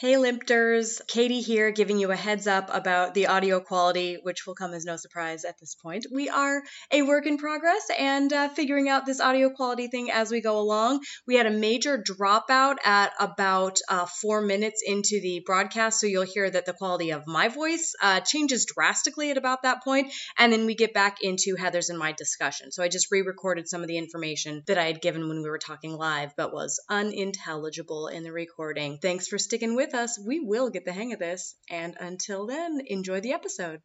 Hey Limpters, Kaytee here giving you a heads up about the audio quality, which will come as no surprise at this point. We are a work in progress and uh, figuring out this audio quality thing as we go along. We had a major dropout at about uh, four minutes into the broadcast, so you'll hear that the quality of my voice uh, changes drastically at about that point, and then we get back into Heather's and my discussion. So I just re recorded some of the information that I had given when we were talking live, but was unintelligible in the recording. Thanks for sticking with with us, we will get the hang of this. And until then, enjoy the episode.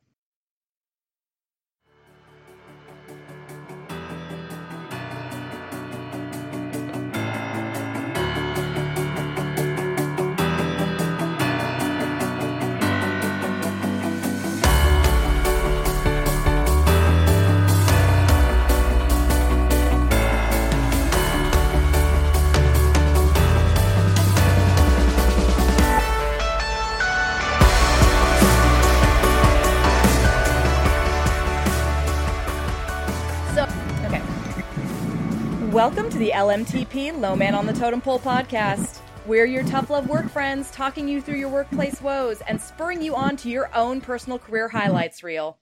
To the LMTP Low Man on the Totem Pole podcast. We're your tough love work friends, talking you through your workplace woes and spurring you on to your own personal career highlights reel.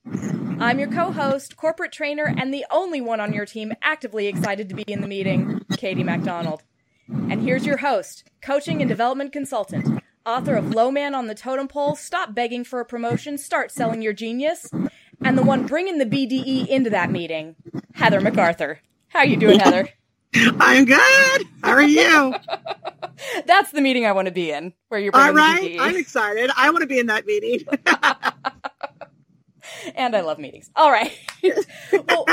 I'm your co host, corporate trainer, and the only one on your team actively excited to be in the meeting, Kaytee Macdonald. And here's your host, coaching and development consultant, author of Low Man on the Totem Pole, Stop Begging for a Promotion, Start Selling Your Genius, and the one bringing the BDE into that meeting, Heather MacArthur. How you doing, Heather? I'm good. How are you? That's the meeting I want to be in, where you're. All right, I'm excited. I want to be in that meeting. and I love meetings. All right. well,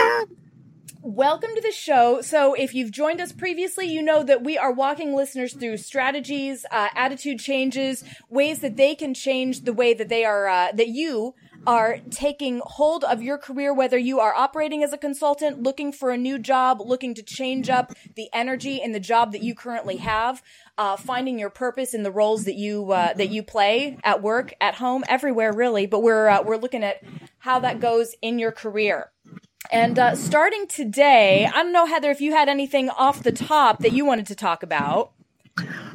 welcome to the show. So, if you've joined us previously, you know that we are walking listeners through strategies, uh, attitude changes, ways that they can change the way that they are, uh, that you are taking hold of your career, whether you are operating as a consultant, looking for a new job, looking to change up the energy in the job that you currently have, uh, finding your purpose in the roles that you uh, that you play at work, at home, everywhere, really. But we're uh, we're looking at how that goes in your career. And uh, starting today, I don't know, Heather, if you had anything off the top that you wanted to talk about.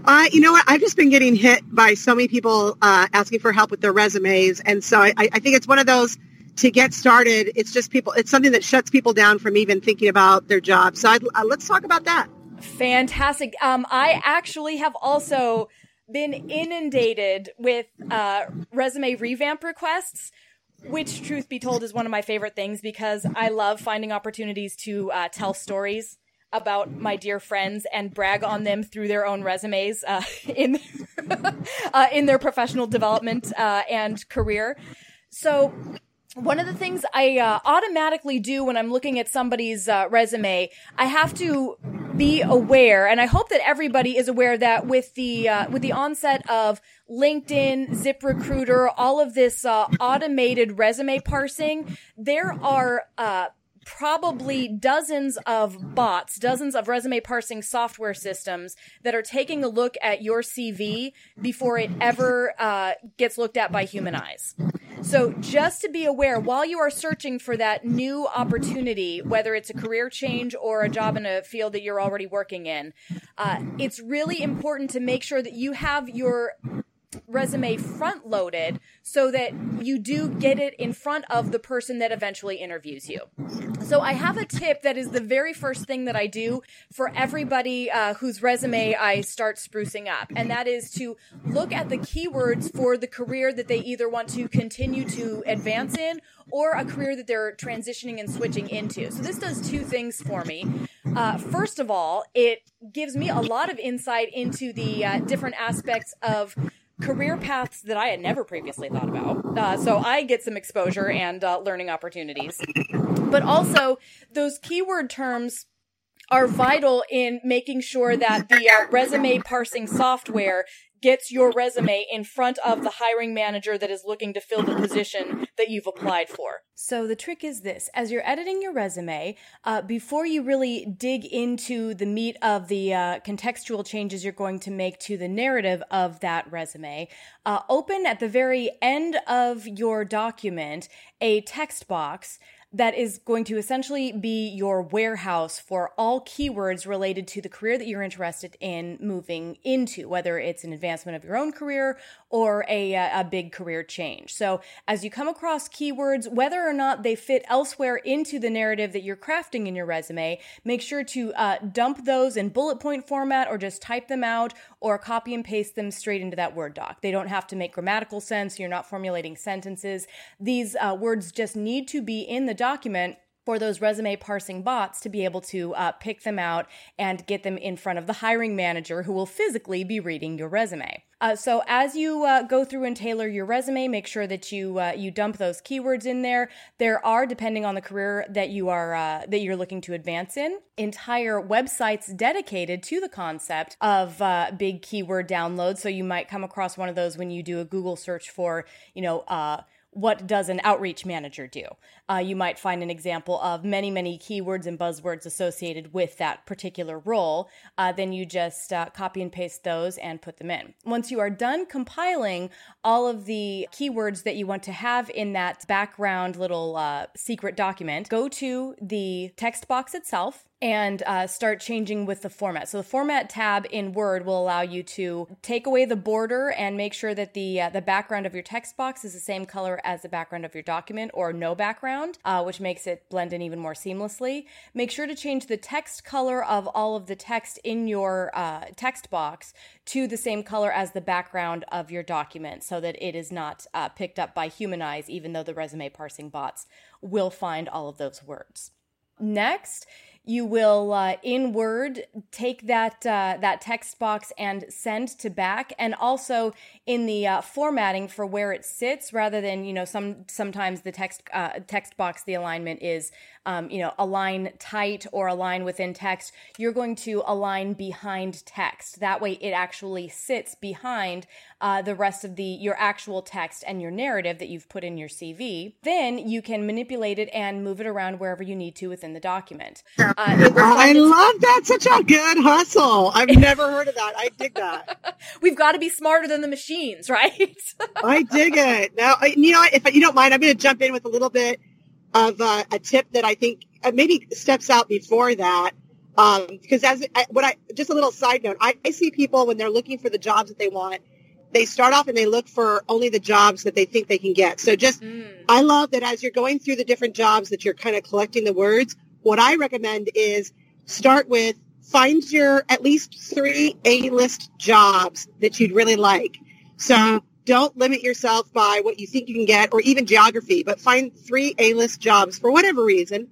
Uh, you know what? I've just been getting hit by so many people uh, asking for help with their resumes, and so I, I think it's one of those to get started. It's just people. It's something that shuts people down from even thinking about their job. So uh, let's talk about that. Fantastic. Um, I actually have also been inundated with uh, resume revamp requests. Which, truth be told, is one of my favorite things because I love finding opportunities to uh, tell stories about my dear friends and brag on them through their own resumes uh, in uh, in their professional development uh, and career. So. One of the things I uh, automatically do when I'm looking at somebody's uh, resume, I have to be aware, and I hope that everybody is aware that with the uh, with the onset of LinkedIn, ZipRecruiter, all of this automated resume parsing, there are probably dozens of bots, dozens of resume parsing software systems that are taking a look at your CV before it ever uh, gets looked at by human eyes. So, just to be aware, while you are searching for that new opportunity, whether it's a career change or a job in a field that you're already working in, uh, it's really important to make sure that you have your resume front loaded so that you do get it in front of the person that eventually interviews you. So I have a tip that is the very first thing that I do for everybody uh, whose resume I start sprucing up, and that is to look at the keywords for the career that they either want to continue to advance in or a career that they're transitioning and switching into. So this does two things for me. Uh, first of all, it gives me a lot of insight into the uh, different aspects of career paths that I had never previously thought about. Uh, so I get some exposure and uh, learning opportunities. But also, those keyword terms are vital in making sure that the uh, resume parsing software gets your resume in front of the hiring manager that is looking to fill the position that you've applied for. So the trick is this: as you're editing your resume, uh, before you really dig into the meat of the uh, contextual changes you're going to make to the narrative of that resume, uh, open at the very end of your document a text box that is going to essentially be your warehouse for all keywords related to the career that you're interested in moving into, whether it's an advancement of your own career or a, a big career change. So as you come across keywords, whether or not they fit elsewhere into the narrative that you're crafting in your resume, make sure to uh, dump those in bullet point format or just type them out or copy and paste them straight into that Word doc. They don't have to make grammatical sense. You're not formulating sentences. These uh, words just need to be in the document for those resume parsing bots to be able to uh, pick them out and get them in front of the hiring manager who will physically be reading your resume. Uh, so as you uh, go through and tailor your resume, make sure that you uh, you dump those keywords in there. There are, depending on the career that you are uh, that you're looking to advance in, entire websites dedicated to the concept of uh, big keyword downloads. So you might come across one of those when you do a Google search for, you know what does an outreach manager do? Uh, you might find an example of many, many keywords and buzzwords associated with that particular role. Uh, then you just uh, copy and paste those and put them in. Once you are done compiling all of the keywords that you want to have in that background little uh, secret document, go to the text box itself and uh, start changing with the format. So the format tab in Word will allow you to take away the border and make sure that the uh, the background of your text box is the same color as the background of your document or no background, uh, which makes it blend in even more seamlessly. Make sure to change the text color of all of the text in your uh, text box to the same color as the background of your document so that it is not uh, picked up by human eyes, even though the resume parsing bots will find all of those words. Next, you will uh, in Word take that uh, that text box and send to back, and also in the uh, formatting for where it sits, rather than you know some sometimes the text uh, text box the alignment is um, you know, align tight or align within text, you're going to align behind text. That way it actually sits behind uh, the rest of the your actual text and your narrative that you've put in your CV. Then you can manipulate it and move it around wherever you need to within the document. Uh, I love that. Such a good hustle. I've never heard of that. I dig that. We've got to be smarter than the machines, right? I dig it. Now, you know, if you don't mind, I'm going to jump in with a little bit of uh, a tip that I think uh, maybe steps out before that. Um, because as what I just a little side note, I, I see people when they're looking for the jobs that they want, they start off and they look for only the jobs that they think they can get. So just, mm. I love that as you're going through the different jobs that you're kind of collecting the words. What I recommend is start with find your at least three A-list jobs that you'd really like. So don't limit yourself by what you think you can get or even geography, but find three A-list jobs for whatever reason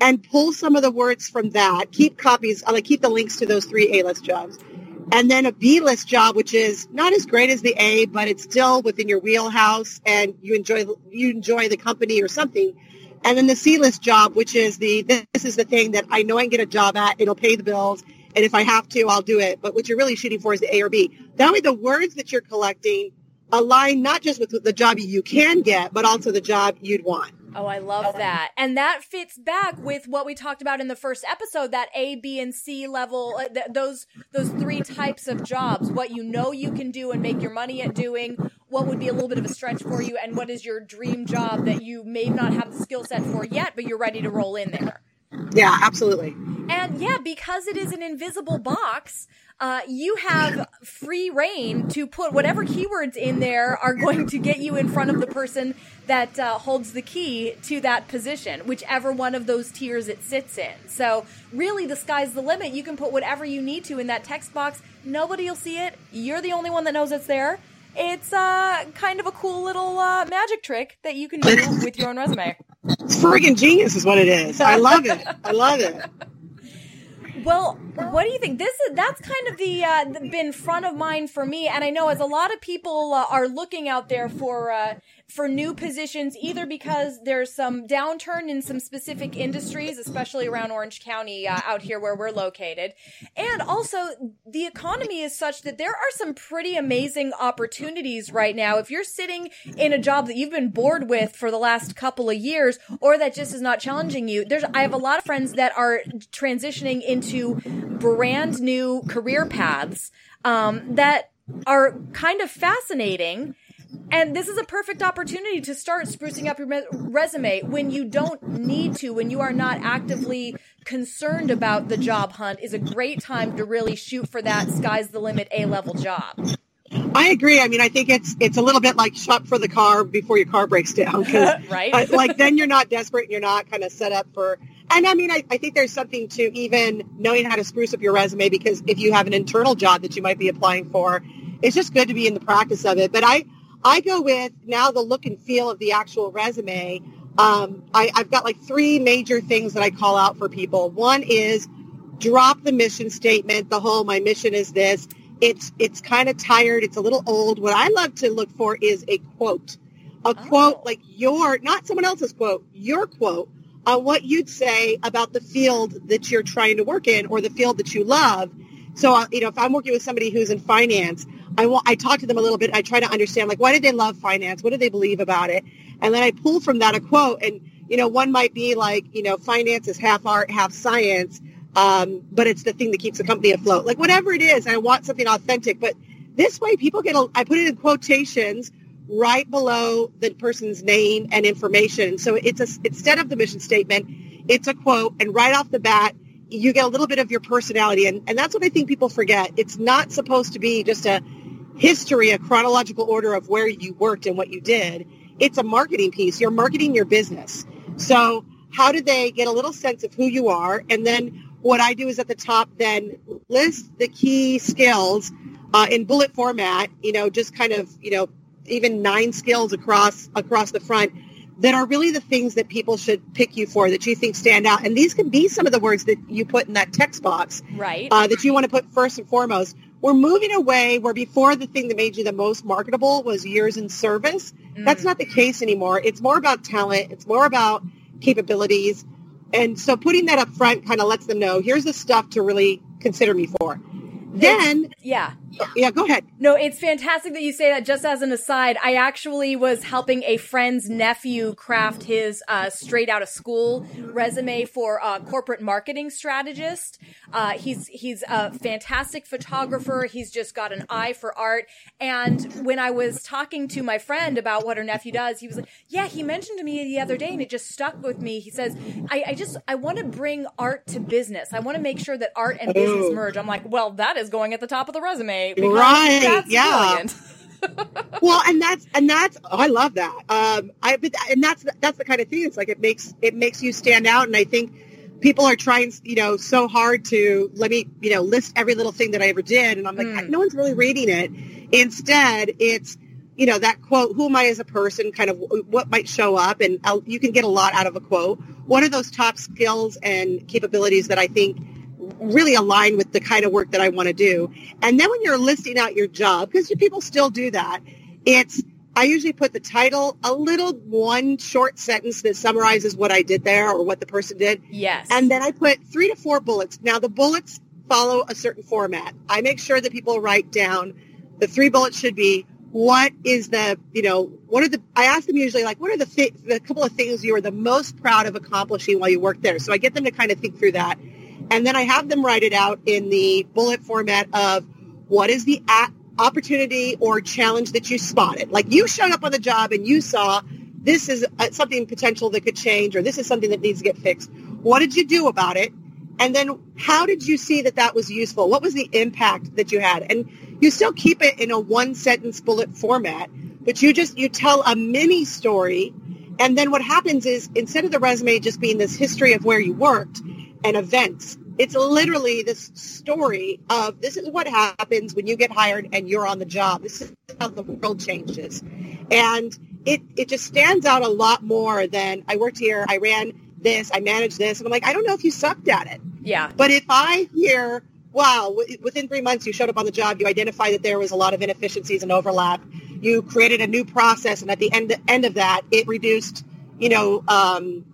and pull some of the words from that. Keep copies, uh, like keep the links to those three A-list jobs. And then a B-list job, which is not as great as the A, but it's still within your wheelhouse and you enjoy, you enjoy the company or something. And then the C-list job, which is the, this is the thing that I know I can get a job at. It'll pay the bills. And if I have to, I'll do it. But what you're really shooting for is the A or B. That way the words that you're collecting align not just with the job you can get, but also the job you'd want. Oh, I love that. And that fits back with what we talked about in the first episode, that A, B, and C level, uh, th- those those three types of jobs, what you know you can do and make your money at doing, what would be a little bit of a stretch for you, and what is your dream job that you may not have the skill set for yet, but you're ready to roll in there. Yeah, absolutely. And yeah, because it is an invisible box, uh, you have free reign to put whatever keywords in there are going to get you in front of the person that uh, holds the key to that position, whichever one of those tiers it sits in. So really, the sky's the limit. You can put whatever you need to in that text box. Nobody will see it. You're the only one that knows it's there. It's uh, kind of a cool little uh, magic trick that you can do with your own resume. It's friggin' genius, is what it is. I love it. I love it. Well, what do you think? This is that's kind of the uh, been front of mind for me, and I know as a lot of people uh, are looking out there for uh, for new positions, either because there's some downturn in some specific industries, especially around Orange County uh, out here where we're located, and also the economy is such that there are some pretty amazing opportunities right now. If you're sitting in a job that you've been bored with for the last couple of years, or that just is not challenging you, there's I have a lot of friends that are transitioning into brand new career paths um, that are kind of fascinating And this is a perfect opportunity to start sprucing up your me- resume when you don't need to, when you are not actively concerned about the job hunt, is a great time to really shoot for that sky's the limit A level job. I agree. I mean, I think it's it's a little bit like shop for the car before your car breaks down. right. Uh, like then you're not desperate and you're not kind of set up for. And I mean, I, I think there's something to even knowing how to spruce up your resume because if you have an internal job that you might be applying for, it's just good to be in the practice of it. But I I go with now the look and feel of the actual resume. Um, I, I've got like three major things that I call out for people. One is drop the mission statement. The whole my mission is this it's it's kind of tired. It's a little old. What I love to look for is a quote, a oh. quote like your, not someone else's quote, your quote on what you'd say about the field that you're trying to work in or the field that you love. So, uh, you know, if I'm working with somebody who's in finance, I want, I talk to them a little bit. I try to understand, like, why did they love finance? What do they believe about it? And then I pull from that a quote. And, you know, one might be like, you know, finance is half art, half science um, but it's the thing that keeps the company afloat. Like whatever it is, I want something authentic. But this way, people get. A, I put it in quotations right below the person's name and information. So it's a instead of the mission statement, it's a quote, and right off the bat, you get a little bit of your personality, and and that's what I think people forget. It's not supposed to be just a history, a chronological order of where you worked and what you did. It's a marketing piece. You're marketing your business. So how do they get a little sense of who you are, and then what I do is at the top then list the key skills uh, in bullet format, you know, just kind of, you know, even nine skills across across the front that are really the things that people should pick you for that you think stand out. And these can be some of the words that you put in that text box right. Uh, that you want to put first and foremost. We're moving away where before the thing that made you the most marketable was years in service. Mm. That's not the case anymore. It's more about talent. It's more about capabilities. And so putting that up front kind of lets them know here's the stuff to really consider me for. Then, yeah, yeah, go ahead. No, it's fantastic that you say that. Just as an aside, I actually was helping a friend's nephew craft his uh, straight out of school resume for a corporate marketing strategist. Uh, he's he's a fantastic photographer. He's just got an eye for art. And when I was talking to my friend about what her nephew does, he was like, "Yeah, he mentioned to me the other day, and it just stuck with me." He says, "I, I just I want to bring art to business. I want to make sure that art and business oh. merge." I'm like, "Well, that is going at the top of the resume." Right? yeah. well, and that's and that's oh, I love that. Um, I but and that's that's the kind of thing. It's like it makes it makes you stand out, and I think people are trying, you know, so hard to let me, you know, list every little thing that I ever did. And I'm like, mm. no one's really reading it. Instead, it's, you know, that quote, who am I as a person, kind of what might show up. And I'll, you can get a lot out of a quote. What are those top skills and capabilities that I think really align with the kind of work that I want to do? And then when you're listing out your job, because people still do that, it's I usually put the title, a little one short sentence that summarizes what I did there or what the person did. Yes. And then I put three to four bullets. Now the bullets follow a certain format. I make sure that people write down the three bullets should be what is the, you know, what are the, I ask them usually like, what are the, th- the couple of things you are the most proud of accomplishing while you work there? So I get them to kind of think through that. And then I have them write it out in the bullet format of what is the opportunity or challenge that you spotted. Like you showed up on the job and you saw this is uh, something potential that could change or this is something that needs to get fixed. What did you do about it? And then how did you see that that was useful? What was the impact that you had? And you still keep it in a one sentence bullet format, but you just, you tell a mini story. And then what happens is instead of the resume just being this history of where you worked and events, it's literally this story of this is what happens when you get hired and you're on the job. This is how the world changes. And it, it just stands out a lot more than I worked here, I ran this, I managed this. And I'm like, I don't know if you sucked at it. Yeah. But if I hear, wow, within three months you showed up on the job, you identified that there was a lot of inefficiencies and overlap, you created a new process, and at the end, end of that, it reduced, you know, um,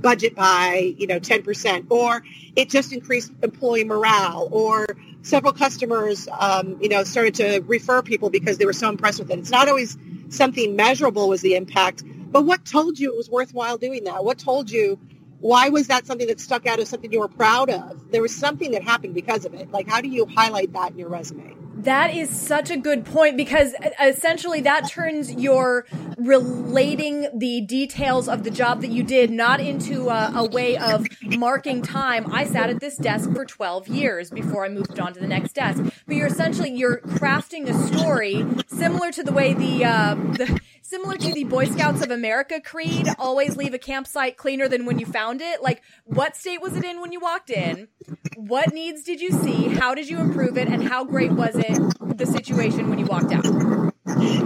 budget by, you know, 10%, or it just increased employee morale, or several customers, um, you know, started to refer people because they were so impressed with it. It's not always something measurable was the impact, but what told you it was worthwhile doing that? What told you why was that something that stuck out as something you were proud of? There was something that happened because of it. Like, how do you highlight that in your resume? That is such a good point because uh, essentially that turns your relating the details of the job that you did not into a, a, way of marking time. I sat at this desk for 12 years before I moved on to the next desk. But you're essentially you're crafting a story similar to the way the uh, the similar to the Boy Scouts of America creed, always leave a campsite cleaner than when you found it. Like, what state was it in when you walked in? What needs did you see? How did you improve it? And how great was it, the situation when you walked out?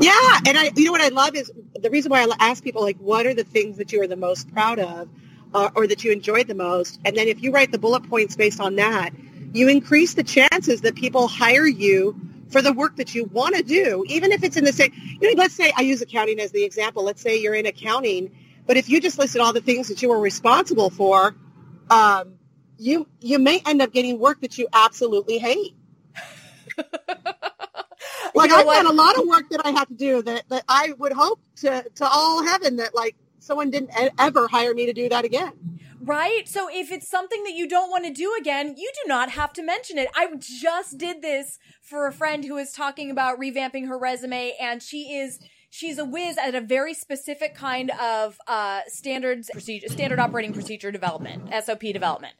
Yeah. And I, you know what I love is the reason why I ask people, like, what are the things that you are the most proud of uh, or that you enjoyed the most? And then if you write the bullet points based on that, you increase the chances that people hire you for the work that you want to do, even if it's in the same, you know, let's say I use accounting as the example. Let's say you're in accounting, but if you just listed all the things that you were responsible for, um, you, you may end up getting work that you absolutely hate. like I've got a lot of work that I have to do that, that I would hope to, to all heaven that like someone didn't ever hire me to do that again. Right? So if it's something that you don't want to do again, you do not have to mention it. I just did this for a friend who is talking about revamping her resume and she is she's a whiz at a very specific kind of uh, standards procedure standard operating procedure development, SOP development.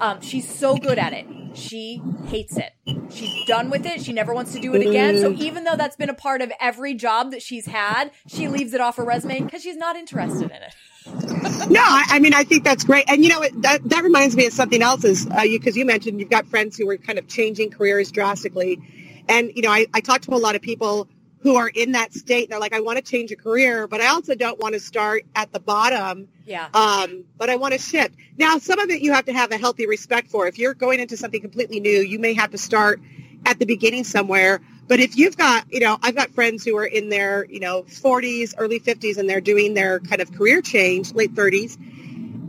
Um, she's so good at it. She hates it. She's done with it. She never wants to do it again. So even though that's been a part of every job that she's had, she leaves it off her resume because she's not interested in it no, I, I, mean I think that's great, and you know that that reminds me of something else. Is uh, you because you mentioned you've got friends who are kind of changing careers drastically, and you know I, I talk to a lot of people who are in that state. And they're like, I want to change a career, but I also don't want to start at the bottom. Yeah. Um, but I want to shift. Now, some of it you have to have a healthy respect for. If you're going into something completely new, you may have to start at the beginning somewhere. But if you've got, you know, I've got friends who are in their, you know, 40s, early 50s, and they're doing their kind of career change, late 30s.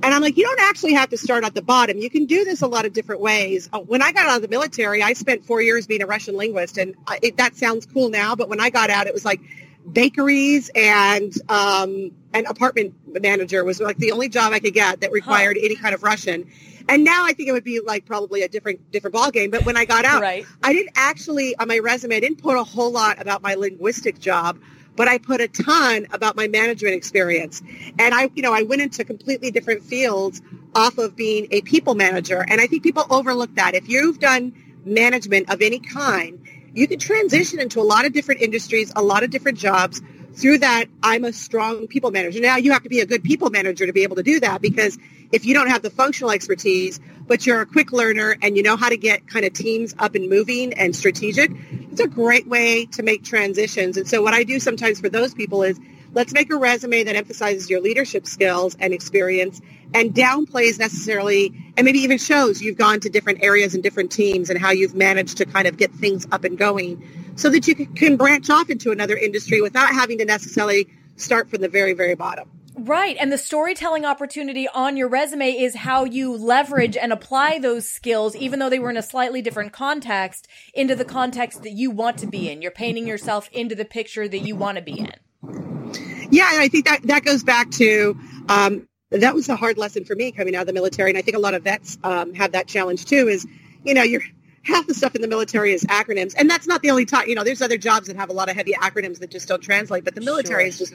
And I'm like, you don't actually have to start at the bottom. You can do this a lot of different ways. Uh, when I got out of the military, I spent four years being a Russian linguist, and it, that sounds cool now. But when I got out, it was like bakeries and um, an apartment manager was like the only job I could get that required huh. any kind of Russian. And now I think it would be like probably a different different ball game. But when I got out, right. I didn't actually on my resume I didn't put a whole lot about my linguistic job, but I put a ton about my management experience. And I you know I went into completely different fields off of being a people manager. And I think people overlook that. If you've done management of any kind, you can transition into a lot of different industries, a lot of different jobs through that, I'm a strong people manager. Now you have to be a good people manager to be able to do that because if you don't have the functional expertise, but you're a quick learner and you know how to get kind of teams up and moving and strategic, it's a great way to make transitions. And so what I do sometimes for those people is let's make a resume that emphasizes your leadership skills and experience and downplays necessarily and maybe even shows you've gone to different areas and different teams and how you've managed to kind of get things up and going so that you can branch off into another industry without having to necessarily start from the very, very bottom. Right. And the storytelling opportunity on your resume is how you leverage and apply those skills, even though they were in a slightly different context, into the context that you want to be in. You're painting yourself into the picture that you want to be in. Yeah, and I think that that goes back to um, that was a hard lesson for me coming out of the military, and I think a lot of vets um, have that challenge too. Is you know you're half the stuff in the military is acronyms, and that's not the only time. You know, there's other jobs that have a lot of heavy acronyms that just don't translate, but the military sure. is just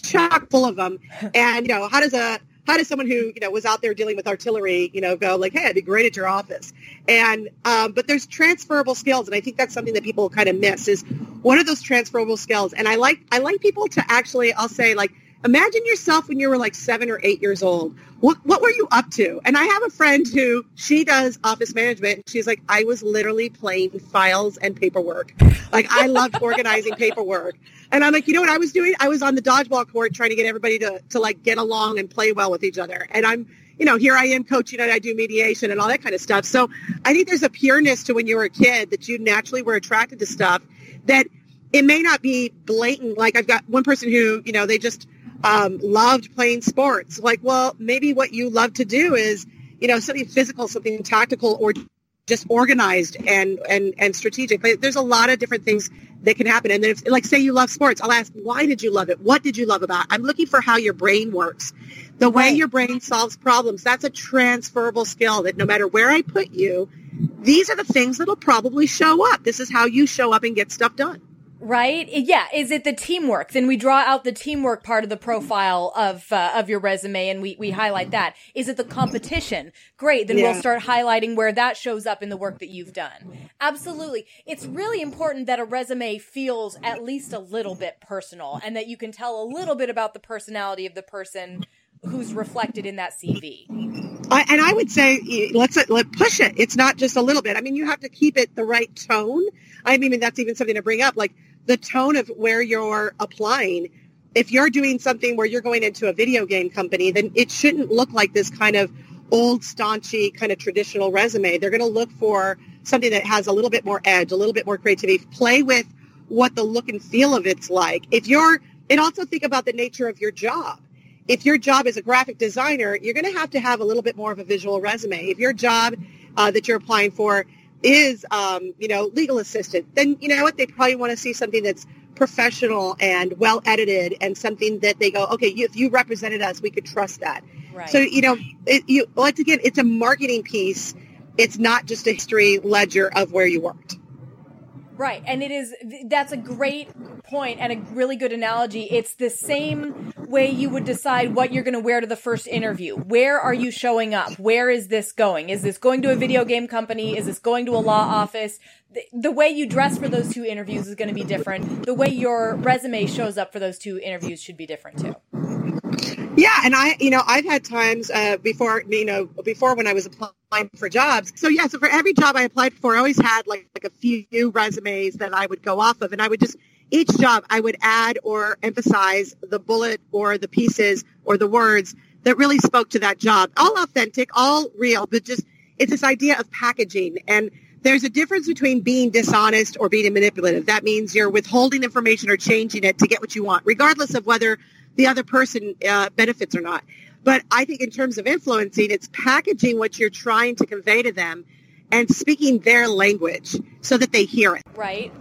chock full of them. And you know, how does a how does someone who you know was out there dealing with artillery, you know, go like, "Hey, I'd be great at your office"? And um, but there's transferable skills, and I think that's something that people kind of miss is what are those transferable skills? And I like I like people to actually, I'll say like, imagine yourself when you were like seven or eight years old. What what were you up to? And I have a friend who she does office management. And She's like, I was literally playing files and paperwork. Like I loved organizing paperwork. And I'm like, you know what I was doing? I was on the dodgeball court trying to get everybody to, to like get along and play well with each other. And I'm, you know, here I am coaching and I do mediation and all that kind of stuff. So I think there's a pureness to when you were a kid that you naturally were attracted to stuff that it may not be blatant. Like I've got one person who, you know, they just um, loved playing sports. Like, well, maybe what you love to do is, you know, something physical, something tactical, or just organized and and and strategic. But there's a lot of different things that can happen. And then, if, like, say you love sports, I'll ask, why did you love it? What did you love about? It? I'm looking for how your brain works, the way right. your brain solves problems. That's a transferable skill that no matter where I put you, these are the things that'll probably show up. This is how you show up and get stuff done right? Yeah. Is it the teamwork? Then we draw out the teamwork part of the profile of uh, of your resume, and we we highlight that. Is it the competition? Great. Then yeah. we'll start highlighting where that shows up in the work that you've done. Absolutely. It's really important that a resume feels at least a little bit personal, and that you can tell a little bit about the personality of the person who's reflected in that CV. I, and I would say let's let push it. It's not just a little bit. I mean, you have to keep it the right tone. I mean, that's even something to bring up. Like the tone of where you're applying. If you're doing something where you're going into a video game company, then it shouldn't look like this kind of old, staunchy, kind of traditional resume. They're going to look for something that has a little bit more edge, a little bit more creativity. Play with what the look and feel of it's like. If you're, and also think about the nature of your job. If your job is a graphic designer, you're going to have to have a little bit more of a visual resume. If your job uh, that you're applying for is, um, you know, legal assistant, then you know what? They probably want to see something that's professional and well edited and something that they go, okay, if you represented us, we could trust that. Right. So, you know, it, you, once again, it's a marketing piece. It's not just a history ledger of where you worked. Right. And it is, that's a great point and a really good analogy. It's the same way you would decide what you're going to wear to the first interview. Where are you showing up? Where is this going? Is this going to a video game company? Is this going to a law office? The, the way you dress for those two interviews is going to be different. The way your resume shows up for those two interviews should be different too. Yeah, and I, you know, I've had times uh, before, you know, before when I was applying for jobs. So yeah, so for every job I applied for, I always had like like a few resumes that I would go off of, and I would just each job I would add or emphasize the bullet or the pieces or the words that really spoke to that job. All authentic, all real, but just it's this idea of packaging and. There's a difference between being dishonest or being manipulative. That means you're withholding information or changing it to get what you want, regardless of whether the other person uh, benefits or not. But I think in terms of influencing, it's packaging what you're trying to convey to them and speaking their language so that they hear it. Right.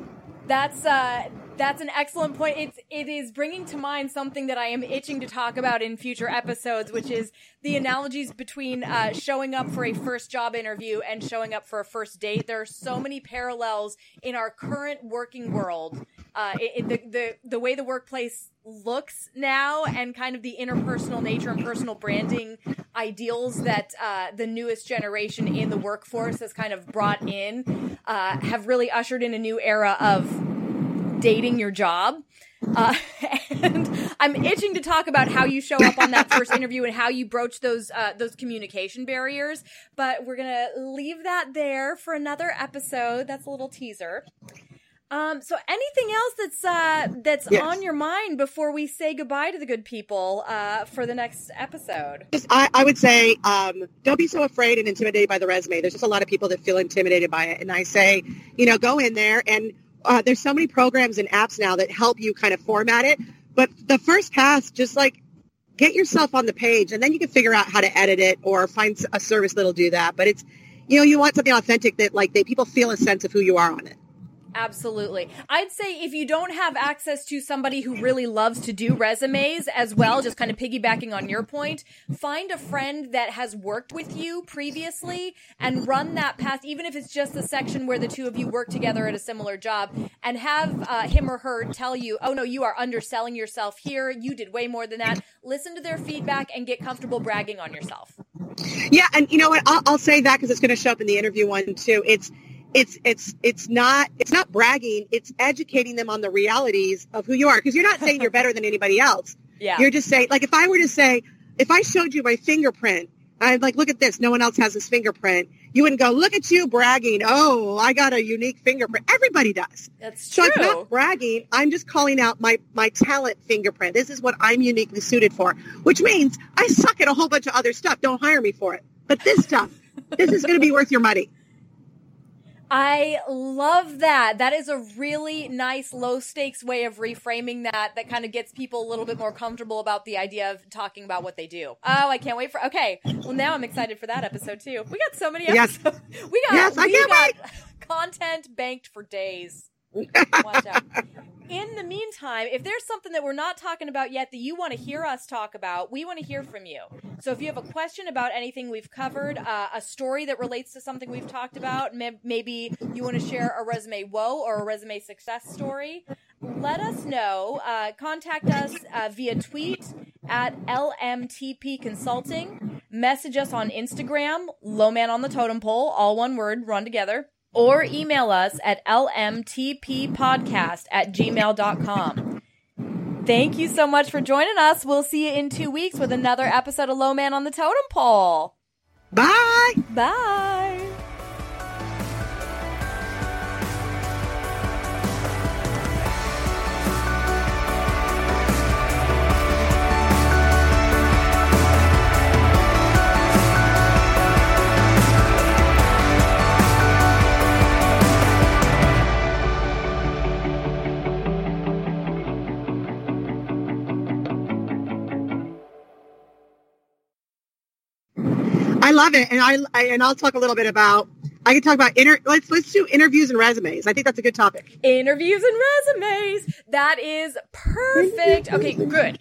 That's uh, that's an excellent point. It's it is bringing to mind something that I am itching to talk about in future episodes, which is the analogies between uh, showing up for a first job interview and showing up for a first date. There are so many parallels in our current working world. Uh, it, the the the way the workplace looks now, and kind of the interpersonal nature and personal branding ideals that uh, the newest generation in the workforce has kind of brought in, uh, have really ushered in a new era of dating your job. Uh, and I'm itching to talk about how you show up on that first interview and how you broach those uh, those communication barriers. But we're gonna leave that there for another episode. That's a little teaser. Um, so anything else that's uh, that's yes. on your mind before we say goodbye to the good people uh, for the next episode? I, I would say um, don't be so afraid and intimidated by the resume. There's just a lot of people that feel intimidated by it, and I say, you know, go in there and uh, there's so many programs and apps now that help you kind of format it. But the first pass, just like get yourself on the page and then you can figure out how to edit it or find a service that'll do that. But it's, you know, you want something authentic that like they people feel a sense of who you are on it. Absolutely. I'd say if you don't have access to somebody who really loves to do resumes as well, just kind of piggybacking on your point, find a friend that has worked with you previously and run that past, even if it's just the section where the two of you work together at a similar job, and have uh, him or her tell you, oh no, you are underselling yourself here. You did way more than that. Listen to their feedback and get comfortable bragging on yourself. Yeah, and you know what? I'll, I'll say that because it's going to show up in the interview one too. It's it's it's it's not it's not bragging. It's educating them on the realities of who you are. Because you're not saying you're better than anybody else. Yeah. You're just saying like if i were to say if i showed you my fingerprint i'd like look at this. No one else has this fingerprint. You wouldn't go look at you bragging. Oh i got a unique fingerprint. Everybody does. That's true so i'm not bragging. I'm just calling out my my talent fingerprint. This is what i'm uniquely suited for which means i suck at a whole bunch of other stuff. Don't hire me for it. But this stuff this is going to be worth your money I love that. That is a really nice low stakes way of reframing that that kind of gets people a little bit more comfortable about the idea of talking about what they do. Oh, I can't wait for Okay. Well, now I'm excited for that episode too. We got so many episodes. Yes. We got Yes, I can't got wait. content banked for days. In the meantime, if there's something that we're not talking about yet that you want to hear us talk about, we want to hear from you. So if you have a question about anything we've covered, uh, a story that relates to something we've talked about, may- maybe you want to share a resume woe or a resume success story, let us know. Uh, contact us uh, via tweet at LMTP Consulting. Message us on Instagram, Low Man on the Totem Pole, all one word, run together. Or email us at lmtppodcast at gmail.com. Thank you so much for joining us. We'll see you in two weeks with another episode of Low Man on the Totem Pole. Bye. Bye. I love it, and I, I and I'll talk a little bit about. I can talk about inter. Let's let's do interviews and resumes. I think that's a good topic. Interviews and resumes. That is perfect. Okay, good.